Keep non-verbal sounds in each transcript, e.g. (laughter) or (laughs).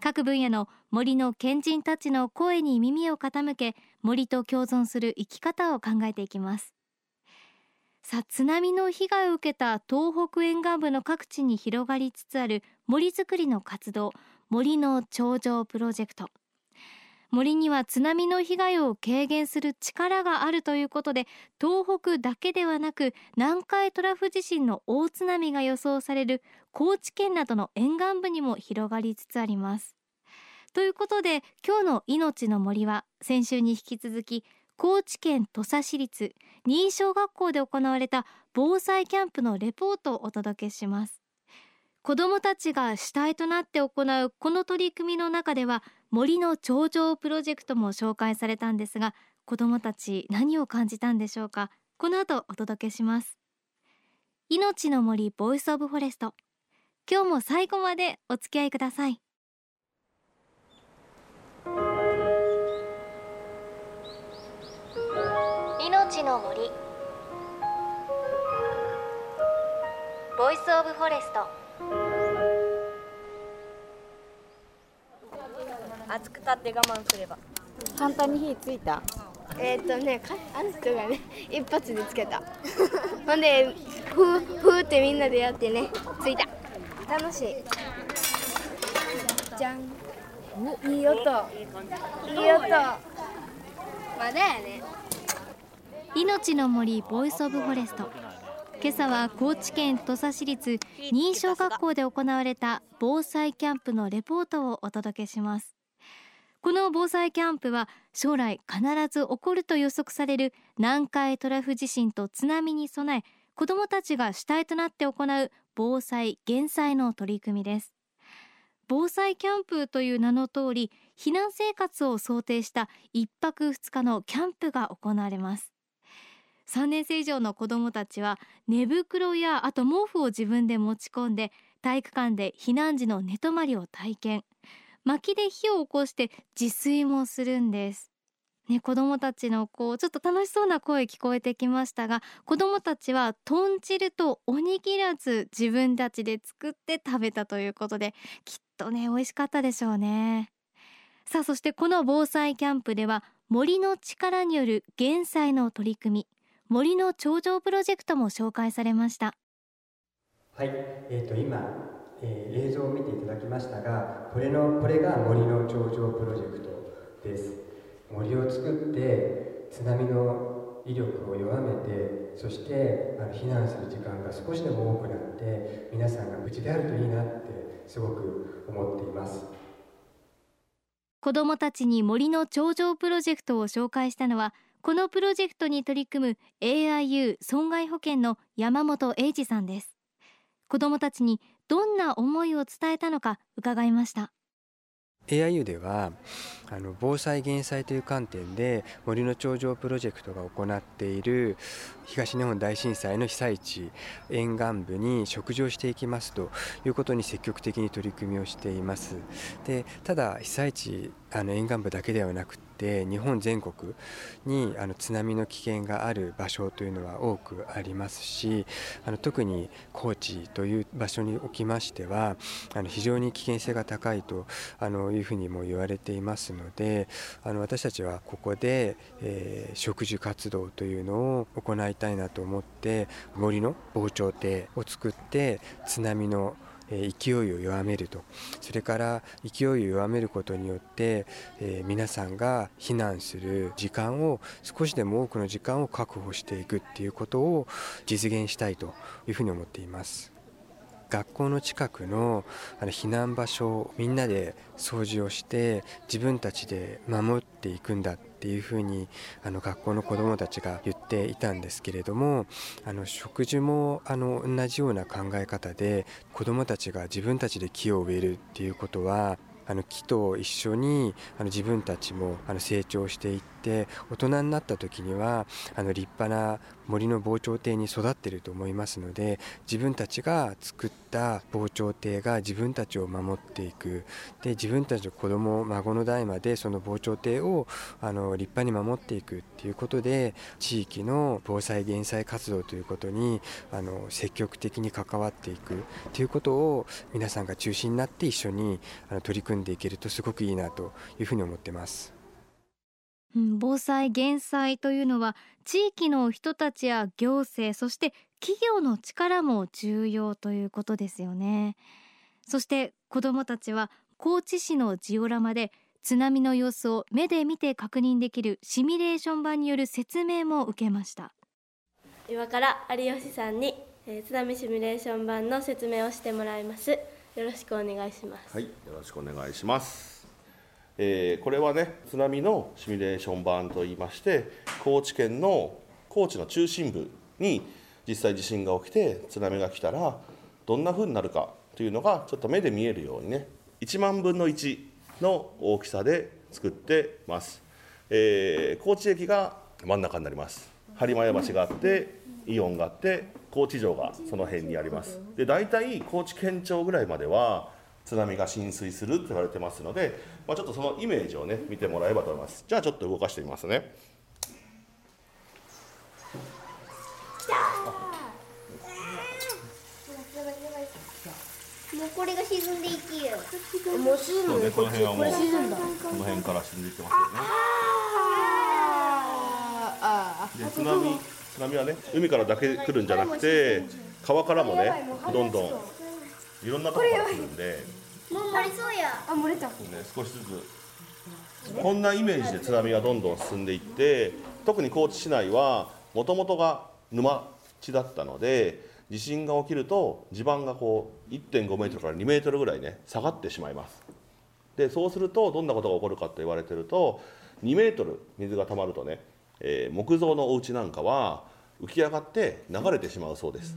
各分野の森の賢人たちの声に耳を傾け森と共存する生き方を考えていきます。さあ津波の被害を受けた東北沿岸部の各地に広がりつつある森づくりの活動森の頂上プロジェクト。森には津波の被害を軽減する力があるということで東北だけではなく南海トラフ地震の大津波が予想される高知県などの沿岸部にも広がりつつあります。ということで今日の命の森は先週に引き続き高知県土佐市立新小学校で行われた防災キャンプのレポートをお届けします。子どもたちが主体となって行うこの取り組みの中では森の頂上プロジェクトも紹介されたんですが子どもたち何を感じたんでしょうか？この後お届けします。命の森 Voice of Forest。今日も最後までお付き合いください。命の森 Voice of Forest。熱くたって我慢すれば。簡単に火ついた？えーっとねかあの人がね (laughs) 一発でつけた。(laughs) ほんでふーふーってみんなでやってねついた。楽しい。じゃん。いい音。いい音。まだやね。命の森 Voice of Forest。今朝は高知県土佐市立新居小学校で行われた防災キャンプのレポートをお届けしますこの防災キャンプは将来必ず起こると予測される南海トラフ地震と津波に備え子どもたちが主体となって行う防災減災の取り組みです。防災キャンプという名の通り避難生活を想定した1泊2日のキャンプが行われます。3年生以上の子どもたちは寝袋やあと毛布を自分で持ち込んで体育館で避難時の寝泊まりを体験。薪で火を起こして自炊もするんです。ね、子どもたちのこうちょっと楽しそうな声聞こえてきましたが子どもたちは豚汁とおにぎらず自分たちで作って食べたということできっとね美味しかったでしょうね。さあそしてこの防災キャンプでは森の力による減災の取り組み森の頂上プロジェクトも紹介されました。はい、えー、と今、えー映像を見ていただきましたがこれのこれが森の頂上プロジェクトです。森を作って津波の威力を弱めてそしてあの避難する時間が少しでも多くなって皆さんが無事であるといいなってすごく思っています。子どもたちに森の頂上プロジェクトを紹介したのはこのプロジェクトに取り組む AIU 損害保険の山本英二さんです。子どもたちにどんな思いを伝えたのか伺いました。AIU ではあの防災減災という観点で森の頂上プロジェクトが行っている東日本大震災の被災地沿岸部に食事をしていきますということに積極的に取り組みをしています。でただ被災地あの沿岸部だけではなくて日本全国にあの津波の危険がある場所というのは多くありますしあの特に高知という場所におきましてはあの非常に危険性が高いとあのいうふうにも言われていますのであの私たちはここで、えー、植樹活動というのを行いたいなと思って森の防潮堤を作って津波の勢いを弱めるとそれから勢いを弱めることによって、皆さんが避難する時間を少しでも多くの時間を確保していくっていうことを実現したいというふうに思っています。学校の近くのあの避難場所をみんなで掃除をして自分たちで守っていくんだっていうふうにあの学校の子どもたちが言っていたんですけれどもあの食事もあの同じような考え方で子どもたちが自分たちで木を植えるっていうことはあの木と一緒にあの自分たちもあの成長していって大人になった時にはあの立派な森の防潮堤に育ってると思いますので自分たちが作った防潮堤が自分たちを守っていくで自分たちの子供孫の代までその防潮堤をあの立派に守っていくっていうことで地域の防災減災活動ということにあの積極的に関わっていくということを皆さんが中心になって一緒にあの取り組んでいけるとすごくいいなというふうに思ってます。うん、防災減災というのは地域の人たちや行政そして企業の力も重要ということですよね。そして子どもたちは高知市のジオラマで津波の様子を目で見て確認できるシミュレーション版による説明も受けました。今から有吉さんに、えー、津波シミュレーション版の説明をしてもらいます。よろしくお願いします。はいよろしくお願いしますえー、これはね津波のシミュレーション版といいまして高知県の高知の中心部に実際地震が起きて津波が来たらどんなふうになるかというのがちょっと目で見えるようにね1万分の1の大きさで作ってます、えー、高知駅が真ん中になります。播磨屋橋があってイオンがあって高知城がその辺にあります。で大体高知県庁ぐらいまでは津波が浸水するって言われてますので、まあ、ちょっとそのイメージをね見てもらえばと思います。じゃあちょっと動かしてみますね。もうこれが沈んでいきよ。もう。沈むね、この辺はもうこの辺から沈んでいってますよね。で津波津波はね海からだけ来るんじゃなくて川からもねどんどんいろんなところから来るんで。もう漏れそうや。あ漏れた、ね、少しずつ。こんなイメージで津波がどんどん進んでいって特に高知市内はもともとが沼地だったので地震が起きると地盤がこう1.5メートルから2メートルぐらいね下がってしまいます。でそうするとどんなことが起こるかと言われてると2メートル水が溜まるとね、えー、木造のお家なんかは浮き上がって流れてしまうそうです、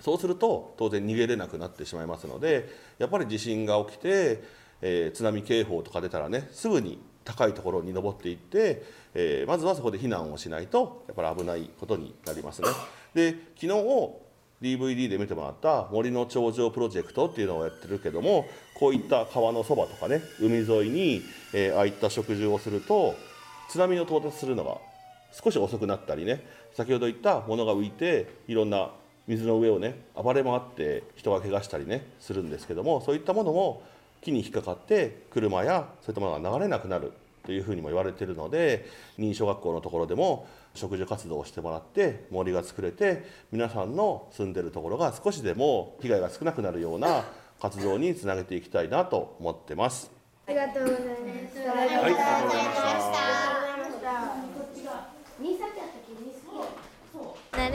そうすると当然逃げれなくなってしまいますのでやっぱり地震が起きて、えー、津波警報とか出たらねすぐに高いところに登っていって、えー、まずはそこで避難をしないとやっぱり危ないことになりますね。で昨日 DVD で見てもらった森の頂上プロジェクトっていうのをやってるけどもこういった川のそばとかね海沿いに、えー、ああいった食事をすると津波の到達するのが少し遅くなったりね先ほど言ったものが浮いていろんな水の上をね暴れ回って人が怪我したりねするんですけどもそういったものも木に引っかかって車やそういったものが流れなくなるというふうにも言われているので認証学校のところでも植樹活動をしてもらって森が作れて皆さんの住んでるところが少しでも被害が少なくなるような活動につなげていきたいなと思ってます。ありがとうございます。はい、ありがとうございました。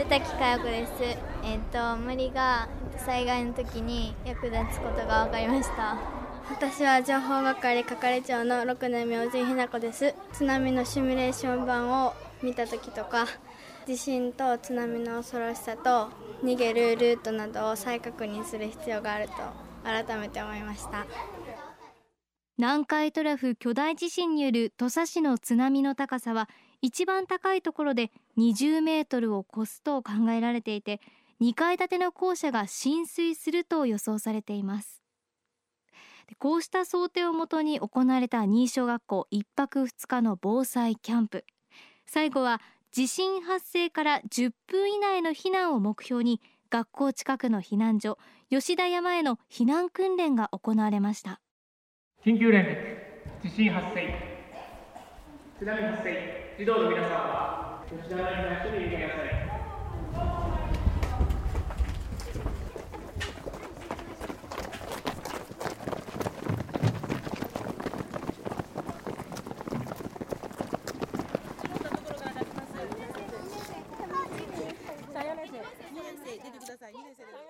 鳴滝佳代子です。えっ、と森が災害の時に役立つことが分かりました。私は情報係係長の六年明神ひな子です。津波のシミュレーション版を見た時とか、地震と津波の恐ろしさと逃げるルートなどを再確認する必要があると改めて思いました。南海トラフ巨大地震による土佐市の津波の高さは一番高いところで20メートルを超すと考えられていて2階建ての校舎が浸水すると予想されています。こうした想定をもとに行われた新小学校1泊2日の防災キャンプ。最後は地震発生から10分以内の避難を目標に学校近くの避難所吉田山への避難訓練が行われました。緊急連絡。地震発生。津波発生。児童の皆さんは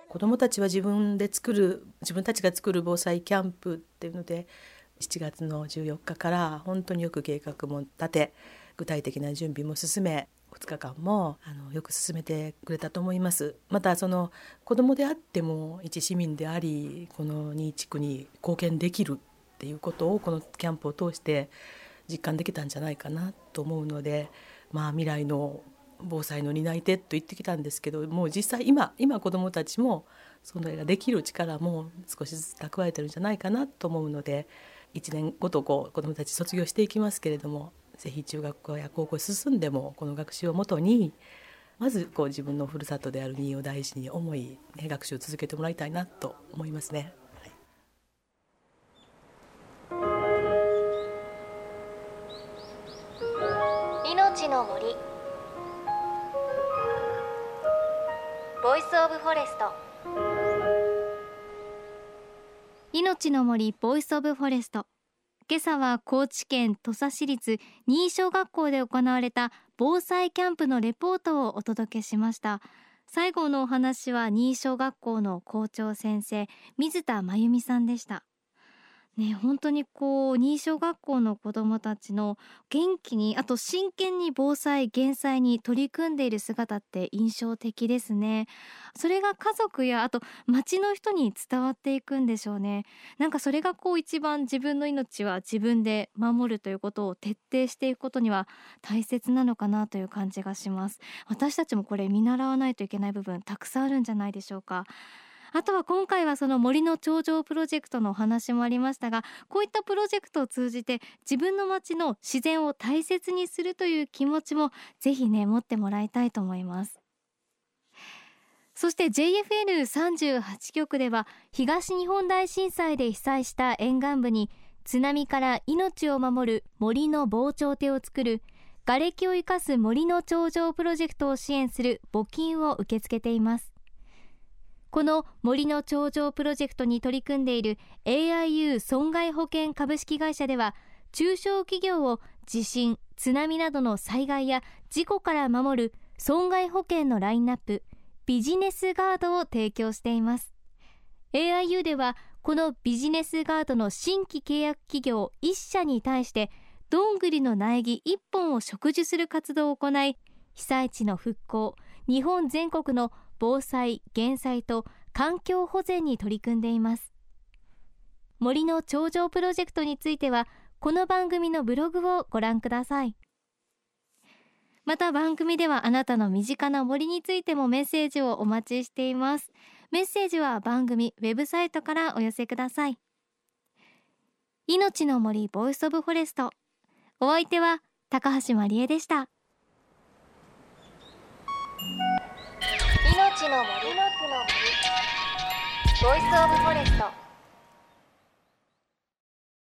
子どもたちは自分で作る自分たちが作る防災キャンプっていうので7月の14日から本当によく計画も立て具体的な準備も進め2日間もあのよく進めてくれたと思います。またその子どもであっても一市民でありこの新地区に貢献できるっていうことをこのキャンプを通して実感できたんじゃないかなと思うので、まあ、未来の防災の担い手と言ってきたんですけどもう実際今今子どもたちもそれができる力も少しずつ蓄えてるんじゃないかなと思うので1年ごとこう子どもたち卒業していきますけれどもぜひ中学校や高校進んでもこの学習をもとにまずこう自分のふるさとである新を大事に思い、ね、学習を続けてもらいたいなと思いますね。命の森。 Voice of Forest。命の森 Voice of Forest 今朝は高知県土佐市立新居小学校で行われた防災キャンプのレポートをお届けしました。最後のお話は新居小学校の校長先生水田真由美さんでした。ね、本当にこう新小学校の子どもたちの元気にあと真剣に防災減災に取り組んでいる姿って印象的ですね。それが家族やあと町の人に伝わっていくんでしょうね。なんかそれがこう一番自分の命は自分で守るということを徹底していくことには大切なのかなという感じがします。私たちもこれ見習わないといけない部分たくさんあるんじゃないでしょうか。あとは今回はその森の頂上プロジェクトのお話もありましたがこういったプロジェクトを通じて自分の街の自然を大切にするという気持ちもぜひね持ってもらいたいと思います。そして JFN38 局では東日本大震災で被災した沿岸部に津波から命を守る森の防潮堤を作る瓦礫を生かす森の頂上プロジェクトを支援する募金を受け付けています。この森の頂上プロジェクトに取り組んでいる AIU 損害保険株式会社では中小企業を地震津波などの災害や事故から守る損害保険のラインナップビジネスガードを提供しています。AIU ではこのビジネスガードの新規契約企業1社に対してどんぐりの苗木1本を植樹する活動を行い被災地の復興日本全国の防災減災と環境保全に取り組んでいます。森の長城プロジェクトについてはこの番組のブログをご覧ください。また番組ではあなたの身近な森についてもメッセージをお待ちしています。メッセージは番組ウェブサイトからお寄せください。命の森 Voice of Forest。お相手は高橋真理恵でした。の森の木の森。ボイスオブフォレスト。